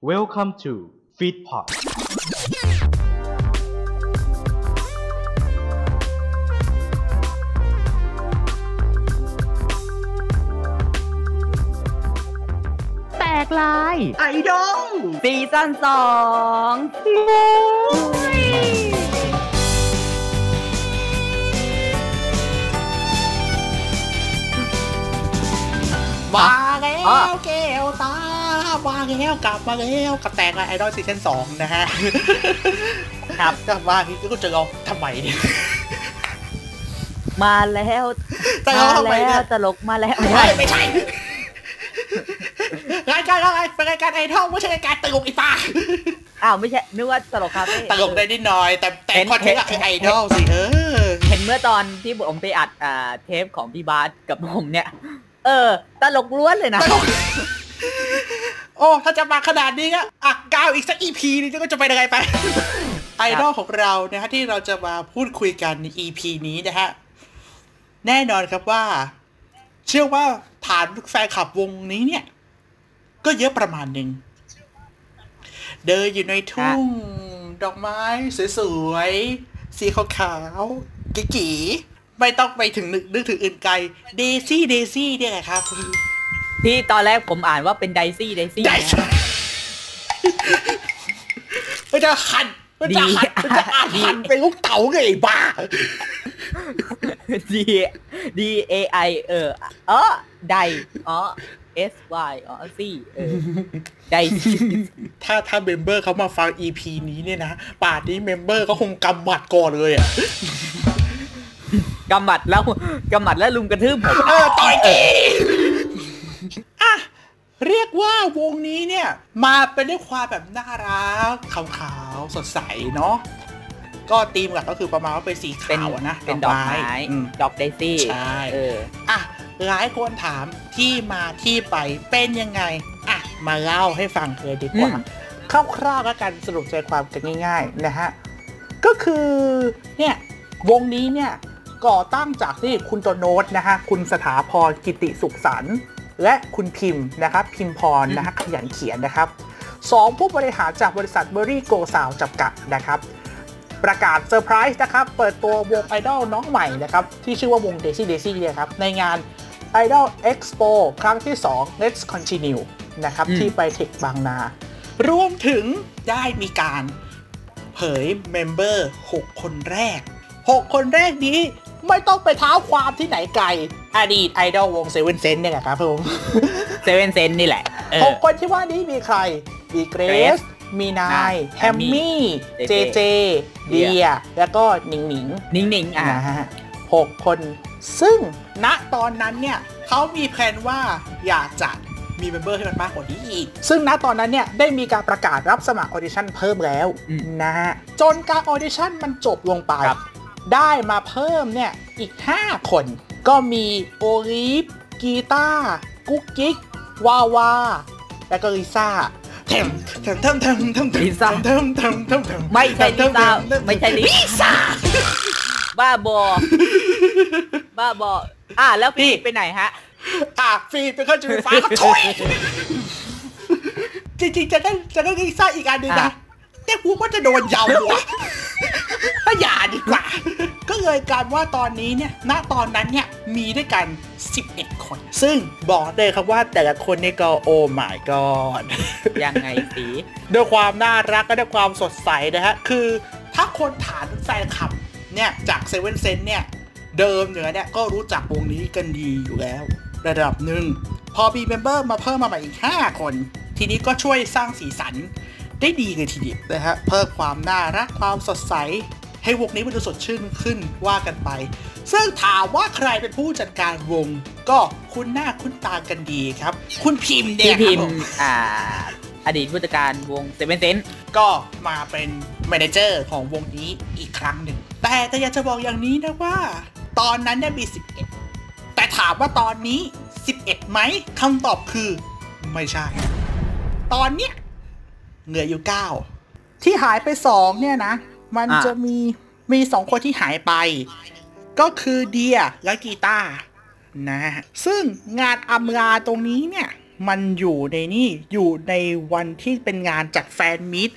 Welcome to Feedpot แตกลายไอดอลซีซั่นสองงูยมาแล้วแก้วตา มาแล้วกลับมาแล้วกับ Fresh Idol season สองนะฮะครับกลับมาทีก็จะเอาทำไมเนี่ย มาแล้วจะเอามาทำไมแล้เนี่วยตลกมาแล้วไม่ใช่ไม่ใช่รายการอะไรเป็นรายการไอดอลไม่ใช่รายการตลกอีป้าอ้าวไม่ใช่นึกว่าตลกคาเฟ่ตลกได้นิดหน่อย แต่แต่เห็น content อะเห็คืนอไอดอลสิเออเห็นเมื่อตอนที่ผมไปอัดอ่าเทปของพี่บาสกับผมเนี่ย เออ ตลกล้วนเลยนะตลก โอ้ถ้าจะมาขนาดนี้ก็อะกาวอีกสักอีพีนึงก็จะไปยังไงไป ไอดอลของเรานะฮะที่เราจะมาพูดคุยกันใน EP นี้นะฮะ แน่นอนครับว่า เชื่อว่าฐานแฟนคลับวงนี้เนี่ย ก็เยอะประมาณหนึ่ง เดินอยู่ในทุ่ง ดอกไม้สวยๆ สีขาวๆ กิ๊ๆไม่ต้องไปถึงนึกนึกถึงอื่นไกล เดซี่ เดซี่เนี่ยแหละครับ ที่ตอนแรกผมอ่านว่าเป็นไดซี่ไดซี่ ได้มันจะหันมันจะหันมันจะอาหันเป็นลูกเต๋าไงไอ้บ้าดีดีเอไอเออเออไดอ๋อ S Y อ๋อซี่เออไดซี่ถ้าถ้าเมมเบอร์เขามาฟัง EP นี้เนี่ยนะป่านนี้เมมเบอร์เขาคงกำหมัดก่อนเลยอะกำหมัดแล้วกำหมัดแล้วลุมกระทืบผมเออต่อยเก๋ อะเรียกว่าวงนี้เนี่ย มาเป็นด้วยความแบบน่ารักขาวๆสดใสเนาะก็ธีมหลักก็คือประมาณว่าเป็นสีเป็นขาวอะนะเป็นดอกไม้อืมดอกไดซี่ใช่เอออะหลายคนถามที่มาที่ไปเป็นยังไง อะ มาเล่าให้ฟังเลยดีกว่าอืมคร่าวๆแล้วกันสรุปใจความกันง่าย ๆ นะฮะ ก็คือเนี่ยวงนี้เนี่ยก่อตั้งจากที่คุณโตโนตนะฮะ คุณสถาพรกิติสุขสันต์ และคุณพิมพ์นะครับพิมพรนะฮะขยันเขียนนะครับสองผู้บริหารจากบริษัทเบอรี่โกสาวจำกัดนะครับประกาศเซอร์ไพรส์นะครับ เปิดตัววงไอดอลน้องใหม่นะครับ ที่ชื่อว่าวง Daisy Daisy เนี่ยครับ ในงาน Idol Expo ครั้งที่ 2 Let's Continue นะครับอืมที่ BITEC บางนา รวมถึงได้มีการเผย member 6 คนแรก 6 คนแรกนี้ไม่ต้องไปเท้าความที่ไหนไกล อดีตไอดอลวง7th Sense เนี่ยแหละครับผม7th Sense นี่แหละเอหอกคนที่ว่านี้มีใคร มีเกรซ Grace มีนายนะแฮมมี่ เจ JJ เจ เดีย แล้วก็หนิงหนิงหนิงหนิงอะนะฮะหกคน ซึ่งณตอนนั้นเนี่ยเขามีแผนว่าอยากจะมี member ให้มันมากกว่านี้อีก ซึ่งณตอนนั้นเนี่ยได้มีการประกาศรับสมัคร audition เพิ่มแล้วอืมนะฮะ จนการ audition มันจบลงไปครับได้มาเพิ่มเนี่ยอีก 5 คน ก็มีโอลิฟกีตาร์กุ๊กกิ๊กวาวา แล้วก็ลิซ่าเทมเทมเทมเทมเทมเทมลิซ่าทมเทมเทมเทมไม่ใช่ลิซ่าไม่ใช่ลิซ่าบ้าบอ บ้าบอ อะแล้วพี่ไปไหนฮะ อะฟีดเป็นข้าจุดไฟเขาถุยจริงๆจะได้จะได้ลิซ่าอีกอันหนึ่งนะแต่กูว่าจะโดนยำว่ะถ้าอย่าดีกว่า ก็เลยกลารว่าตอนนี้เนี่ย ณ ตอนนั้นเนี่ย มีด้วยกัน 11 คน ซึ่งบอกเลยครับว่าแต่ละคนนี่ก็โอ้ my god ยังไงสีด้วยความน่ารักและด้วยความสดใสนะฮะ คือถ้าคนฐานแฟนคลับเนี่ยจาก7th Sense เนี่ย เดิมเหนือเนี่ยก็รู้จักวงนี้กันดีอยู่แล้ว ระดับหนึ่ง พอมี member มาเพิ่มมาใหม่อีก 5 คน ทีนี้ก็ช่วยสร้างสีสัน ได้ดีเลยทีเดียวนะฮะเพิ่มความน่ารักความสดใส ให้วงนี้มันดูสดชื่นขึ้นว่ากันไป ซึ่งถามว่าใครเป็นผู้จัดการวง ก็คุ้นหน้าคุ้นตากันดีครับ คุณพิมพ์เนี่พี่ยคพิรับมผมพ์อ่าอดีตผู้จัดการวงเซเว่นเซนก็มาเป็นแมเนเจอร์ของวงนี้อีกครั้งหนึ่ง แต่แต่อยากจะบอกอย่างนี้นะว่า ตอนนั้นเนี่ยมี 11 แต่ถามว่าตอนนี้ 11ไหมคำตอบคือไม่ใช่ ตอนเนี้ย เหลืออยู่9ที่หายไป2เนี่ยนะ มันอะจะมีมีสองคนที่หายไป ก็คือเดียและกีตาร์นะฮะซึ่งงานอำลาตรงนี้เนี่ย มันอยู่ในนี่อยู่ในวันที่เป็นงานจัด fan meet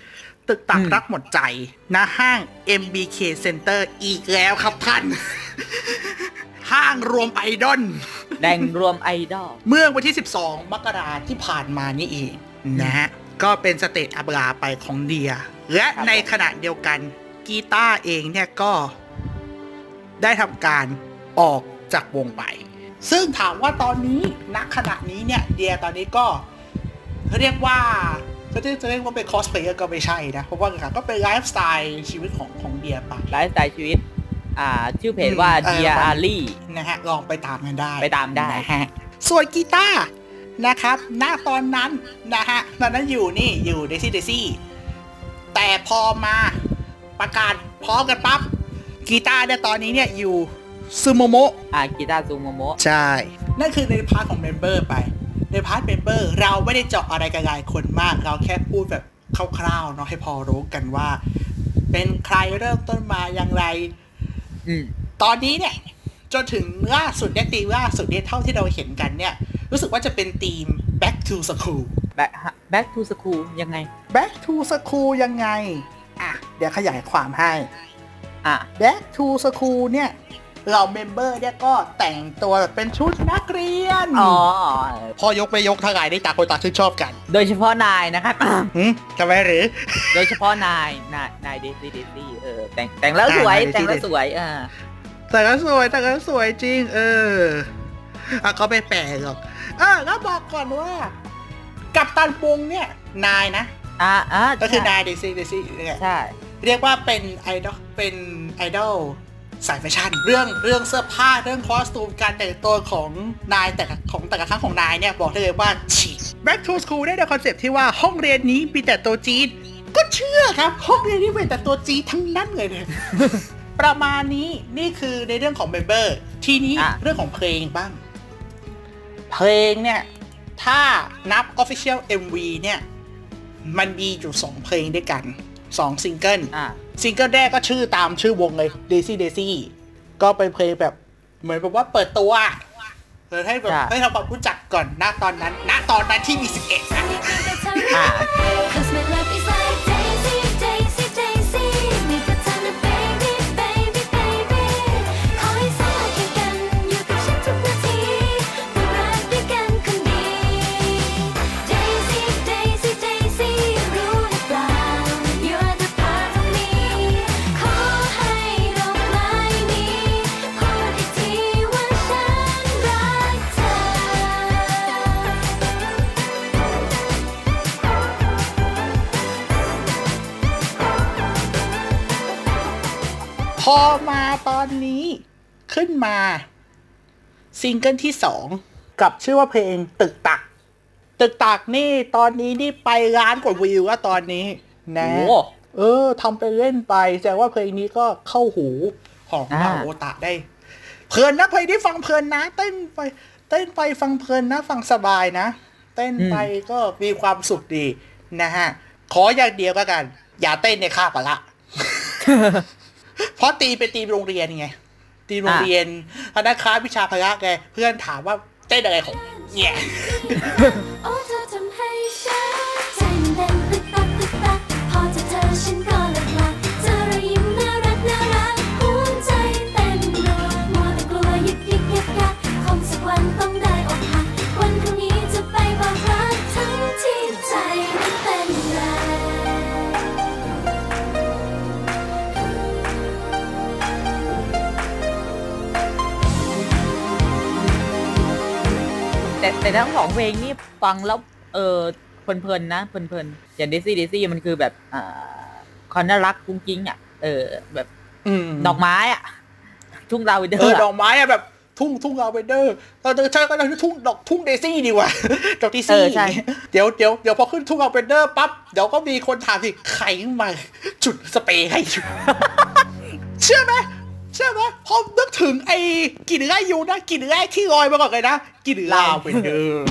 ตึกตักอืมรักหมดใจนะห้าง MBK Center อีกแล้วครับท่าน ห้างรวมไอดอลแดงรวมไอดอล เมื่อวันที่ 12 มกราที่ผ่านมานี่เองนะฮะ ก็เป็น stage อำลาไปของเดีย และในขณะเดียวกันกีตาร์เองเนี่ยก็ได้ทำการออกจากวงไป ซึ่งถามว่าตอนนี้ณขณะนี้เนี่ยเดียตอนนี้ก็เรียกว่าก็จะจะเรียกว่าเป็นคอสเพลย์ก็ไม่ใช่นะ เพราะว่าก็เป็นไลฟ์สไตล์ชีวิตของของเดียไปไลฟ์สไตล์ชีวิต อ่า ชื่อเพจว่าอืมเออเดียอารีนะฮะ ลองไปตามกันได้ ไปตามได้นะฮะส่วนกีตาร์ นะครับ ณ ตอนนั้นนะฮะ ตอนนั้นอยู่นี่อยู่ Daisy Daisy แต่พอมาประกาศพร้อมกันปั๊บ กีตาร์เนี่ยตอนนี้เนี่ยอยู่ซูโมโมะ อ่ากีตาร์ซูโมโมะ ใช่ นั่นคือใน part ของ member ไป ใน part member เราไม่ได้เจาะอะไรกับรายคนมาก เราแค่พูดแบบคร่าวๆเนาะให้พอรู้กันว่า เป็นใครเริ่มต้นมาอย่างไร อืมตอนนี้เนี่ยจนถึงล่าสุดเนี่ยตีมล่าสุดเนี่ยเท่าที่เราเห็นกันเนี่ย รู้สึกว่าจะเป็นทีม back to school back back to school ยังไง back to school ยังไง อะ เดี๋ยวขยายความให้ อะ back to school เนี่ยเราเมมเบอร์เนี่ยก็แต่งตัวแบบเป็นชุดนักเรียน อ๋อ พอยกไปยกทางไหนได้ต่างคนต่างชื่นชอบกัน โดยเฉพาะนายนะครับหืมทำไมหรือ โดยเฉพาะนาย นายนายเดซี่เดซี่เออแต่งแต่งแล้วสวยอ่า Daisy แต่งแล้ว Daisy สวยอ่าแต่ก็สวยแต่ก็สวยจริง เอออะก็ไม่แปลกหรอก อะแล้วบอกก่อนว่า กัปตันวงเนี่ยนายนะ อ่าอ่าก็คือใช่นาย Daisy Daisy เนี่ยใช่ เรียกว่าเป็นไอดอลเป็นไอดอลสายแฟชั่น เรื่องเรื่องเสื้อผ้าเรื่อง costume การแต่งตัวของนายแต่ละของแต่ละครั้งของนายเนี่ยบอกได้เลยว่าฉีก Back to School ได้ใน concept ที่ว่าห้องเรียนนี้มีแต่ตัวจี๊ดก็เชื่อครับห้องเรียนนี้เป็นแต่ตัวจี๊ดทั้งนั้นเลยเนี่ยประมาณนี้นี่คือในเรื่องของ member ทีนี้อะเรื่องของเพลงบ้าง เพลงเนี่ย ถ้านับ Official MV เนี่ย มันมีอยู่สองเพลงด้วยกันสองซิงเกิลอ่าซิงเกิลแรกก็ชื่อตามชื่อวงเลย Daisy Daisy ก็เป็นเพลงแบบเหมือนแบบว่าเปิดตัวเออให้แบบใช่ให้เราแบบรู้จักก่อนณตอนนั้นณตอนนั้นที่มี 11นะ ขึ้นมาซิงเกิลที่สองกับชื่อว่าเพลงตึกตัก ตึกตักนี่ตอนนี้นี่ไปล้านกว่าวิวแล้วตอนนี้ นะโอ้เออทำไปเล่นไปแสดงว่าเพลงนี้ก็เข้าหูของอ่าเราโอตะได้ เพลินนะเพลงที่ฟังเพลินนะ เต้นไป เต้นไปฟังเพลินนะ ฟังสบายนะ เต้นไปก็มีความสุขดีนะฮะ ขออย่างเดียวก็กัน อย่าเต้นในคาบอะละเพราะตีเป็นตีมโรงเรียนไง ตีโรงเรียนคณะค้าวิชาพละแกเพื่อนถามว่าเต้นอะไรของเนี่ยโอ้เธอทำให้ฉันใจมันเต้นตึกตักตึกตักพอจะเธอฉันก็ แต่แต่ทั้งสองเพลงนี่ฟังแล้วเออเพลินๆนะเพลินๆอย่าง Daisy Daisy มันคือแบบอ่าความน่ารักกรุ๊งกริ๊งอะเออ แบบอืมดอกไม้อะ ทุ่งดาวเดอเออร์ดอกไม้อะแบบ ทุ่งทุ่งลาเวนเดอร์เออใช่ก็ได้ทุ่งดอกทุ่ง daisy ดีกว่าดอกเดเอซี่อใช่เดี๋ยวเดี๋ยวเดี๋ยวพอขึ้นทุ่งลาเวนเดอร์ปั๊บเดี๋ยวก็มีคนถามอีกใครมาจุดสเปรย์ให้อยู่เชื่อไหมเชื่อไหมพอนึก ถึงไอ้กลิ่นไร่ยูนะกลิ่นแรกที่ลอยมาก่อนเลยนะกลิ่นลาเวนเดอร์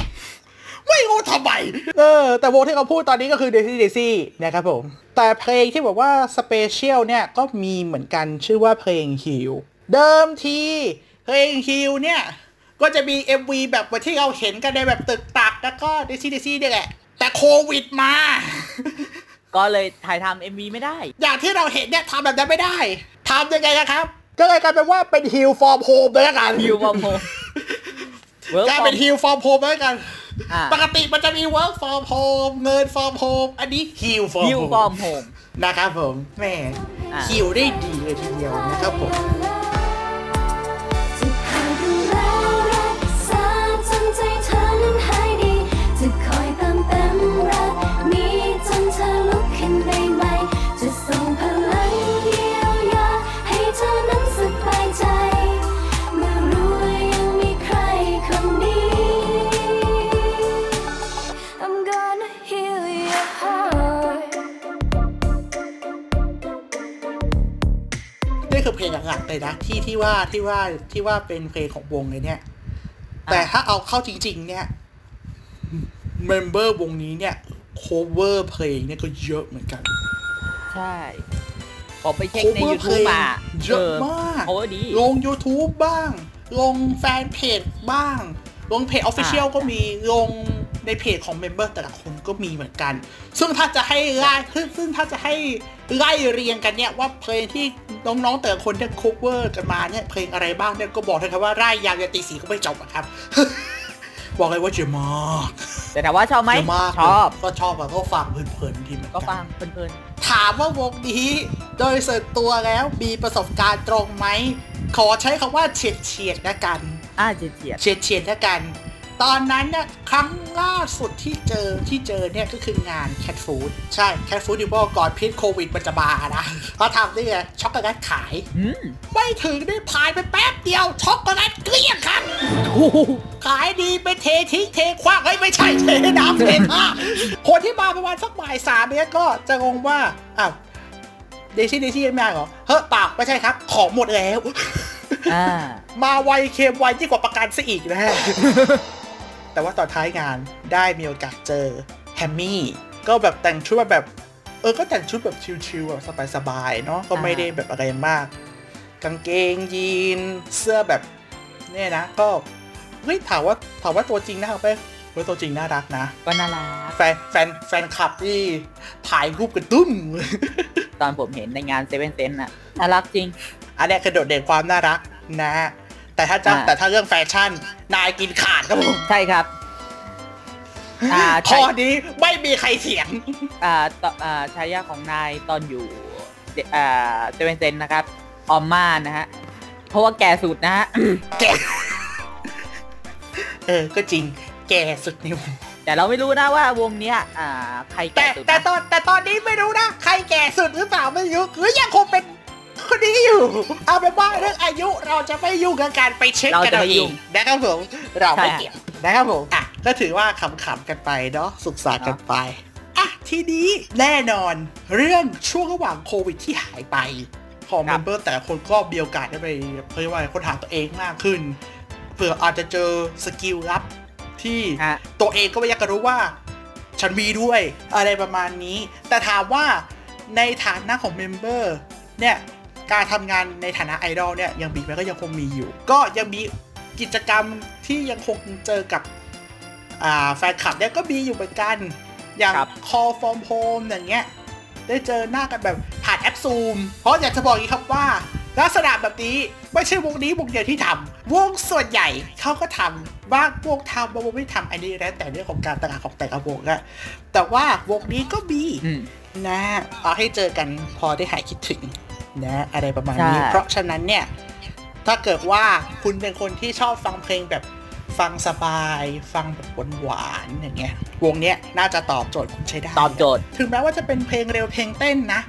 ไม่รู้ทำไมเออ แต่วงที่เขาพูดตอนนี้ก็คือ Daisy Daisy นะครับผม แต่เพลงที่บอกว่า special เนี่ยก็มีเหมือนกันชื่อว่าเพลง Heal เดิมทีเพลง Heal เนี่ย ก็จะมี MV แบบเหมือนที่เราเห็นกันในแบบตึกตักแล้วก็ Daisy Daisy เนี่ยแหละ แต่โควิดมา ก็เลยถ่ายทำ MV ไม่ได้ อย่างที่เราเห็นเนี่ยทำแบบนั้นไม่ได้ทำยังไงนะครับ ก็เลยกลายเป็นว่าเป็น heal from home ไปแล้วกัน heal from homework กลายเป็น heal from home ไปแล้วกันอ่าปกติมันจะมี work from home เงิน from home อันนี้ heal from ฮิว home ฟอร์มโฮมนะครับผมแหม่อ่าฮิวได้ดีเลยทีเดียวนะครับผม หลักๆเลยนะที่ที่ว่าที่ว่าที่ว่าเป็นเพลงของวงเลยเนี่ย แต่ถ้าเอาเข้าจริง ๆ เนี่ย member วงนี้เนี่ย cover เพลงเนี่ยก็เยอะเหมือนกัน ใช่ผมไปเช็คใน cover เพล YouTube งมาเยอะมากโอ้ดีลง YouTube บ้าง ลงแฟนเพจบ้าง ลงเพจ Official อ่าก็มีลง ในเพจของ member แต่ละคนก็มีเหมือนกัน ซึ่งถ้าจะให้ไล่ซึ่งซึ่งถ้าจะให้ไล่เรียงกันเนี่ยว่าเพลงที่น้องๆแต่ละคนเนี่ย cover กันมาเนี่ยเพลงอะไรบ้างเนี่ยก็บอกเลยครับว่าไล่ยาวยันตีสีก็ไม่จบอะครับบอกเลยว่าเยอะมากแต่ถามว่าชอบไหมเยอะมากชอบก็ชอบอะก็ฟังเพลินๆทีเหมือนก็กันฟังเพลินถามว่าวงนี้โดยส่วนตัวแล้วมีประสบการณ์ตรงไหมขอใช้คำว่าเฉียดเฉียดๆนะกันๆอ่าเจียดเจียดเฉียดเฉียดๆนะกัน ตอนนั้นเนี่ยครั้งล่าสุดที่เจอที่เจอเนี่ยก็คืองาน Cat Food ใช่ Cat Food ที่บอกก่อนพิษโควิดมันจะมานะเขาทำนี่ไงช็อกโกแลตขายอืมไม่ถึงได้พายไปแป๊บเดียว ช็อกโกแลตเกลี้ยงครับขายดีไปเททิ้งเทคว้างเฮ้ยไม่ใช่เทน้ำเทท่าคนที่มาประมาณสักบ่ายสามเนี่ยก็จะงงว่าอ้าวเดซี่เดซี่ไม่มาเหรอเฮ้ยเปล่าไม่ใช่ครับ ของหมดแล้วอ่ามาไวเคมไวยิ่งกว่าประกันซะอีกนะฮะ แต่ว่าตอนท้ายงานได้มีโอกาสเจอแฮมมี่ก็แบบแต่งชุดมาแบบ เออก็แต่งชุดแบบชิลๆแบบสบายๆเนาะก็ไม่ได้แบบอะไรมาก กางเกงยีนเสื้อแบบเนี่ยนะก็เฮ้ยถามว่าถามว่าตัวจริงน่ารักไหมเฮ้ยตัวจริงน่ารักนะก็น่ารักแฟนแฟนแฟนคลับที่ถ่ายรูปกันตุ้มตอนผมเห็นในงานเซเว่นเซนน่ะน่ารักจริง อันเนี้ยคือโดดเด่นความน่ารักนะ แต่ถ้าจะอ่า แต่ถ้าเรื่องแฟชั่น นายกินขาดครับผมใช่ครับอ่าข้ใช่อนี้ไม่มีใครเถียง อ่าตอ่าฉายาของนายตอนอยู่เดอ่าเซเว่นเซนนะครับ ออมมานะฮะ เพราะว่าแก่สุดนะฮะ แกเออ ก็จริง แกสุดนิ้วแต่เราไม่รู้นะว่าวงเนี้ยอ่าใครแต่แก่สุดแต่นะตอนแต่ตอนนี้ไม่รู้ อยู่เอาเป็นว่าเรื่องอายุเราจะไม่ยุ่งกับการไปเช็คกันเอาเองนะครับผมเราไม่เกี่ยวนะครับผมอะก็ถือว่าขำๆกันไปเนาะสุขสันต์กันไปอะทีนี้แน่นอนเรื่องช่วงระหว่างโควิดที่หายไปของ member แต่ละคนก็มีโอกาสได้ไปเรียกว่าค้นหาตัวเองมากขึ้นเผื่ออาจจะเจอ skill ลับที่ฮะตัวเองก็ไม่อยากจะรู้ว่า ฉันมีด้วยอะไรประมาณนี้ แต่ถามว่าในฐานะของเมมเบอร์เนี่ย การทำงานในฐานะไอดอลเนี่ยยังบีมันก็ยังคงมีอยู่ ก็ยังมีกิจกรรมที่ยังคงเจอกับอ่าแฟนคลับเนี่ยก็มีอยู่เหมือนกัน อย่างครับ call from home อย่างเงี้ยได้เจอหน้ากันแบบผ่านแอปซูม เพราะอยากจะบอกอย่างนี้ครับว่า ลักษณะแบบนี้ไม่ใช่วงนี้วงเดียวที่ทำวงส่วนใหญ่เขาก็ทำบางวงทำบางวงไม่ทำอันนี้แล้วแต่เรื่องของการตลาดของแต่ละวงอะแต่ว่าวงนี้ก็มีอืมนะเอาให้เจอกันพอได้หายคิดถึง นะอะไรประมาณนี้ใช่เพราะฉะนั้นเนี่ย ถ้าเกิดว่าคุณเป็นคนที่ชอบฟังเพลงแบบฟังสบาย ฟังแบบหวานๆอย่างเงี้ยวงเนี้ยน่าจะตอบโจทย์คุณใช้ได้ตอบโจทย์ ถึงแม้ว่าจะเป็นเพลงเร็วเพลงเต้นนะ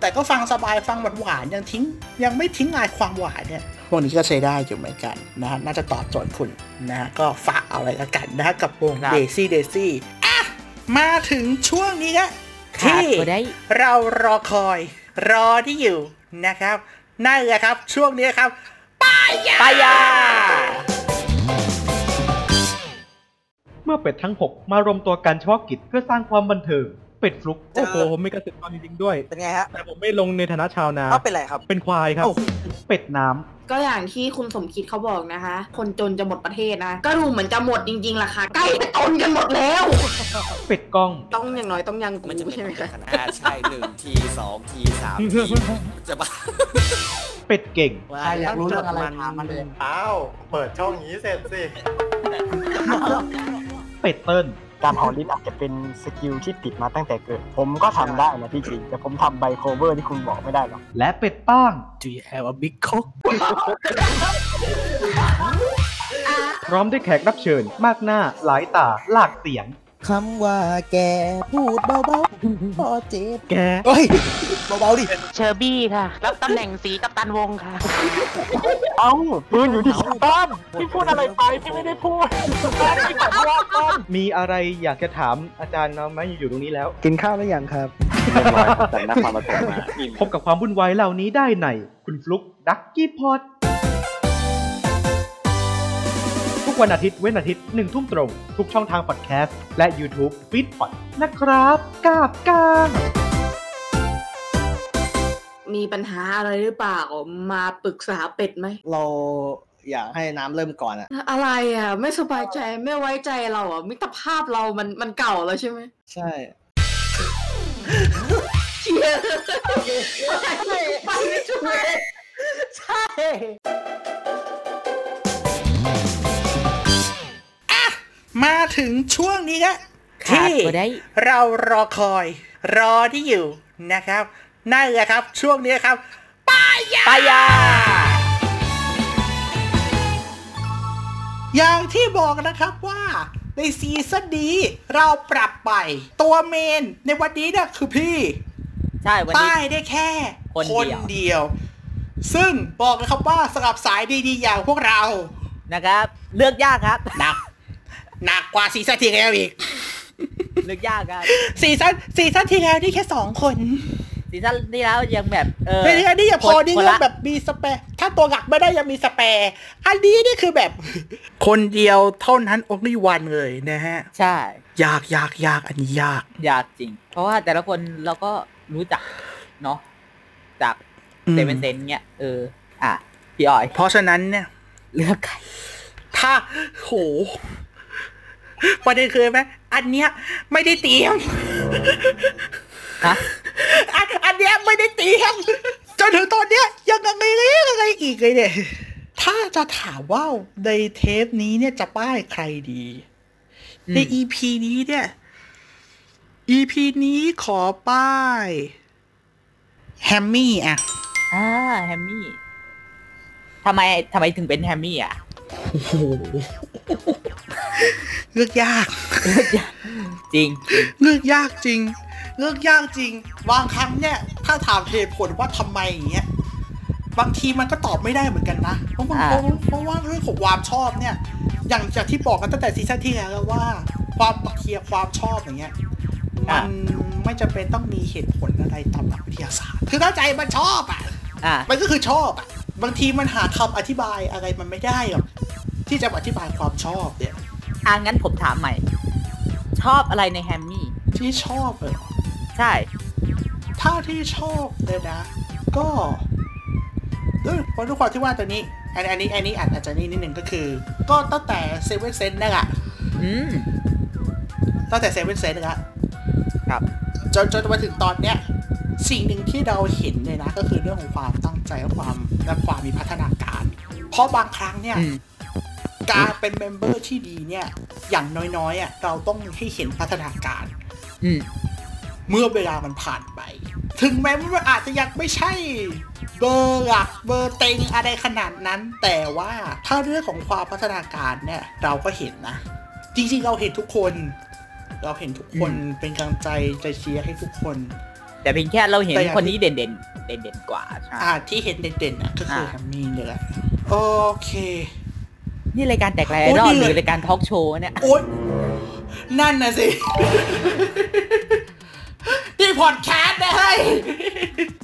แต่ก็ฟังสบายฟังหวานๆยังทิ้ง ยังไม่ทิ้งลายความหวานเนี่ยพวกนี้ก็ใช้ได้อยู่เหมือนกันนะฮะน่าจะตอบโจทย์คุณนะฮะก็ฝากเอาอะไรละกันนะฮะกับวงครับเดซี่เดซี่อะมาถึงช่วงนี้ละขาดที่ก็ได้เรารอคอย รอที่อยู่ นะครับนั่นแหละครับช่วงนี้ครับป้ายยาปายาเมื่อเป็ดทั้ง 6 มารวมตัวกันเฉพาะกิจเพื่อสร้างความบันเทิง เป็ดฟลุกโอ้โหผมมีเกษตรกรจริงๆด้วย เป็นไงฮะแต่ผมไม่ลงในฐานะชาวนาเอาเป็นไรครับ เป็นควายครับโอ้โหเป็ดน้ำก็อย่างที่คุณสมคิดเขาบอกนะคะ คนจนจะหมดประเทศนะ ก็ดูเหมือนจะหมดจริงๆล่ะค่ะ ใกล้จะจนกันหมดแล้ว เป็ดกล้อง ต้องอย่างน้อยต้องยังกูมันจะมีใช่ไหมคะอ่าใช่หนึ่งทีสองทีสามทีจะบ้าเป็ดเก่งใครอยากรู้เรื่องอะไรถามมาเลยอ้าว เปิดช่องนี้เสร็จสิ เป็ดเติ้ล การหอลิ้นอาจจะเป็นสกิลที่ติดมาตั้งแต่เกิด ผมก็ทำได้นะที่จริงแต่ผมทำไบโคเวอร์ที่คุณบอกไม่ได้หรอกและเป็ดป้าง Do you have a big cock พร้อมด้วยแขกรับเชิญ มากหน้าหลายตาหลากเสียง คำว่าแกพูดเบาๆพอเจ็บแกเฮ้ยเบาๆดิเชอร์บี้ค่ะ รับตำแหน่งสีกับตันวงค่ะ เอ้าปืนอยู่ที่บ้านพี่พูดอะไรไปพี่ไม่ได้พูดพี่ขอโทษก่อนมีอะไรอยากจะถามอาจารย์เนาะไหมอยู่ตรงนี้แล้ว กินข้าวหรือยังครับแต่นักความประสงมาพบกับความวุ่นวายเหล่านี้ได้ในคุณฟลุกดักกี้พอด วันอาทิตย์เว้นอาทิตย์หนึ่งทุ่มตรง ทุกช่องทางพอดแคสต์ และ YouTube f e e d p o d นะครับกาบกางมีปัญหาอะไรหรือเปล่ามาปรึกษาเป็ดไหม เราอยากให้น้ำเริ่มก่อนอะอะไรอะ ไม่สบายใจไม่ไว้ใจเราอะ มิตรภาพเรามันมันเก่าแล้วใช่ไหมใช่เชียร์ไปไม่ช่วยใช่ มาถึงช่วงนี้นะขาดที่บ่ได้เรารอคอยรอที่อยู่นะครับนั่นแหละครับ ช่วงนี้ครับป้ายยาปายา อย่างที่บอกนะครับว่าในซีซั่นนี้เราปรับไป ตัว main ในวันนี้เนี่ยคือพี่ ใช่วันนี้ป้ายได้แค่ คนเดียวเดียวซึ่งบอกนะครับว่าสำหรับสายดีๆอย่างพวกเรานะครับ เลือกยากครับหนัก หนักกว่าซีซั่นที่แล้วอีกเลือกยากครับซีซั่นซีซั่นที่แล้วนี่แค่สองคนซีซั่นที่แล้วยังแบบเออซีซั่นนี้ยังพอคนนี่คนเรื่อละงแบบมี spare ถ้าตัวหลักไม่ได้ยังมี spareอันนี้นี่คือแบบ คนเดียวเท่านั้น only one เลยนะฮะ ใช่ ยากยากยากอันนี้ยาก ยากจริง เพราะว่าแต่ละคนเราก็รู้จักเนาะจากอืมเซเว่นเซนเนี้ยเออ อะ พี่ออย เพราะฉะนั้นเนี่ย เลือกใครถ้าโห ประเด็นคือไหมอันเนี้ยไม่ได้เตรียมฮะอันอันเนี้ยไม่ได้เตรียมจนถึงตอนเนี้ยยังอะไรอะไรอีกเลยเนี่ยถ้าจะถามว่าในเทปนี้เนี่ยจะป้ายใครดี ใน EP นี้เนี่ย EP นี้ขอป้ายแฮมมี่อะอ่าแฮมมี่ทำไมทำไมถึงเป็นแฮมมี่อะโอ้โห เลือกยากจริงเลือกยากจริง เลือกยากจริงบางครั้งเนี่ย ถ้าถามเหตุผลว่าทำไมอย่างเงี้ยบางทีมันก็ตอบไม่ได้เหมือนกันนะเพราะมันอ่าเพราะเพราะว่าเรื่องของความชอบเนี่ย อย่างจากที่บอกกันตั้งแต่ซีซั่นที่แล้วว่า ความตะเคียบความชอบอย่างเงี้ยมันไม่จำเป็นต้องมีเหตุผลอะไรตามหลักวิทยาศาสตร์ คือถ้าใจมันชอบอะอะมันก็คือชอบอะบางทีมันหาคำอธิบายอะไรมันไม่ได้หรอก ที่จะอธิบายความชอบเนี่ย อะงั้นผมถามใหม่ ชอบอะไรในแฮมมี่ ที่ชอบเลยใช่ ถ้าที่ชอบเลยนะ ก็ด้วยเพราะทุกความที่ว่าตัวนี้อันอันนี้อันนี้อาจอาจจะนี่นิดนึงก็คือ ก็ตั้งแต่เซเว่นเซนนั่นแหละอืมตั้งแต่เซเว่นเซนนะครับจนจนมาถึงตอนเนี้ยสิ่งหนึ่งที่เราเห็นเลยนะ ก็คือเรื่องของความตั้งใจและความและความมีพัฒนาการ เพราะบางครั้งเนี่ยอืม การเป็นเมมเบอร์ที่ดีเนี่ย อย่างน้อยๆอะเราต้องให้เห็นพัฒนาการ อืมเมื่อเวลามันผ่านไป ถึงแม้ว่ามันอาจจะยังไม่ใช่เบอร์หลักเบอร์เต็งอะไรขนาดนั้น แต่ว่าถ้าเรื่องของความพัฒนาการเนี่ย เราก็เห็นนะ จริงๆเราเห็นทุกคน เราเห็นทุกคนเป็นกำลังใจใจเชียร์ให้ทุกคน แต่เพียงแค่เราเห็นแต่อย่างคนนี้เด่นเด่นเด่นเด่นๆกว่าใช่อ่าที่เห็นเด่นๆนะก็คืออ่าแฮมมี่เลยแหละโอเค นี่รายการแตกแลโอ้นดีหเลยรือรายการทอล์กโชว์เนี่ยโอ๊ยนั่นนะสิ นี่พอดแคสต์นะเฮ้ย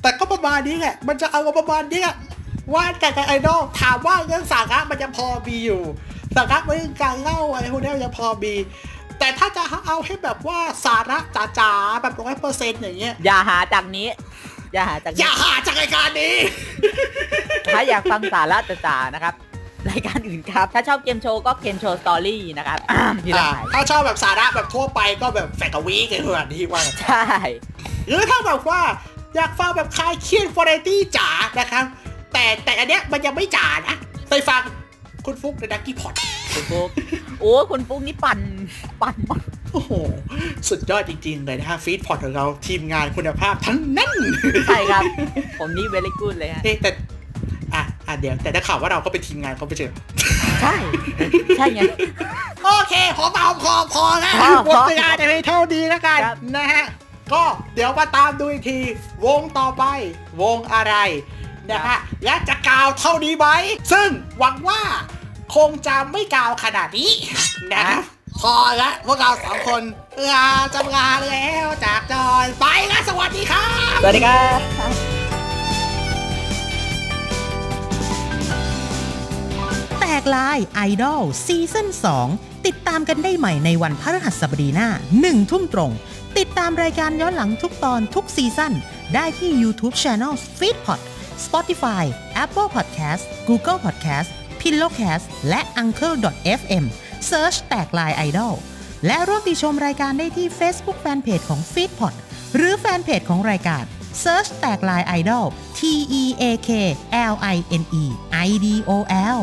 แต่ก็ประมาณนี้แหละ มันจะเอาก็ประมาณนี้แหละว่าแต่กับไอดอลถามว่าเรื่องสาระมันจะพอมีอยู่ สาระเรื่องการเล่าอะไรพวกนี้มันจะพอมีแต่ถ้าจะเอาให้แบบว่าสาระจ๋าๆแบบร้อยเปอร์เซ็นต์อย่างเงี้ยอย่าหาจากนี้ อย่าหาจากอนี้ย่าหาจากรายการนี้ ถ้าอยากฟังสาระจ๋าๆนะครับ รายการอื่นครับ ถ้าชอบเกมโชว์ก็เกมโชว์สตอรี่นะครับที่อ่าไลน์ถ้าชอบแบบสาระแบบทั่วไปก็แบบแฟกกะวีกันขนาดนี้ว่ากันใช่ หรือถ้าแบบว่าอยากฟังแบบคลายเครียดวาไรตี้จ๋านะครับ แต่แต่อันเนี้ยมันยังไม่จ๋านะไปฟังคุณฟุกในดักกี้พอดคุณฟุกโอ้คุณฟุกนี่ปั่นปั่นมากโอ้โห สุดยอดจริงๆ เลยนะฮะฟีดพอดของเราทีมงานคุณภาพทั้งนั้น ใช่ครับ ผมนี่เวลิกูดเลยฮะเอ๊ะแต่ อะอะเดี๋ยวแต่ได้ข่าวว่าเราก็เป็นทีมงานเขาไปเจอใช่ ใช่ไง โอเคหอมเอาพอพอแล้วพอหมดพอเวลาในเท่าดีแล้วกันครับ นะฮะก็เดี๋ยวมาตามดูอีกที วงต่อไป วงอะไรนะฮะและจะกาวเท่านี้ไหมซึ่งหวังว่าคงจะไม่กาวขนาดนี้นะครับพอละพวกเราสองคนลาจะลาแล้วจากจอไปละสวัสดีครับ สวัสดีครับ ตกลายไอดอลซีซั่น2 ติดตามกันได้ใหม่ในวันพฤหัสบดีหน้า 1 ทุ่มตรง ติดตามรายการย้อนหลังทุกตอนทุกซีซั่นได้ที่ YouTube Channel Feedpot Spotify Apple Podcast Google Podcast Pillowcast และ Uncle.fm Search แตกลายไอดอลและร่วมติชมรายการได้ที่ Facebook Fanpage ของ Feedpot หรือแฟนเพจของรายการ Search แตกลายไอดอล T E A K L I N E I D O L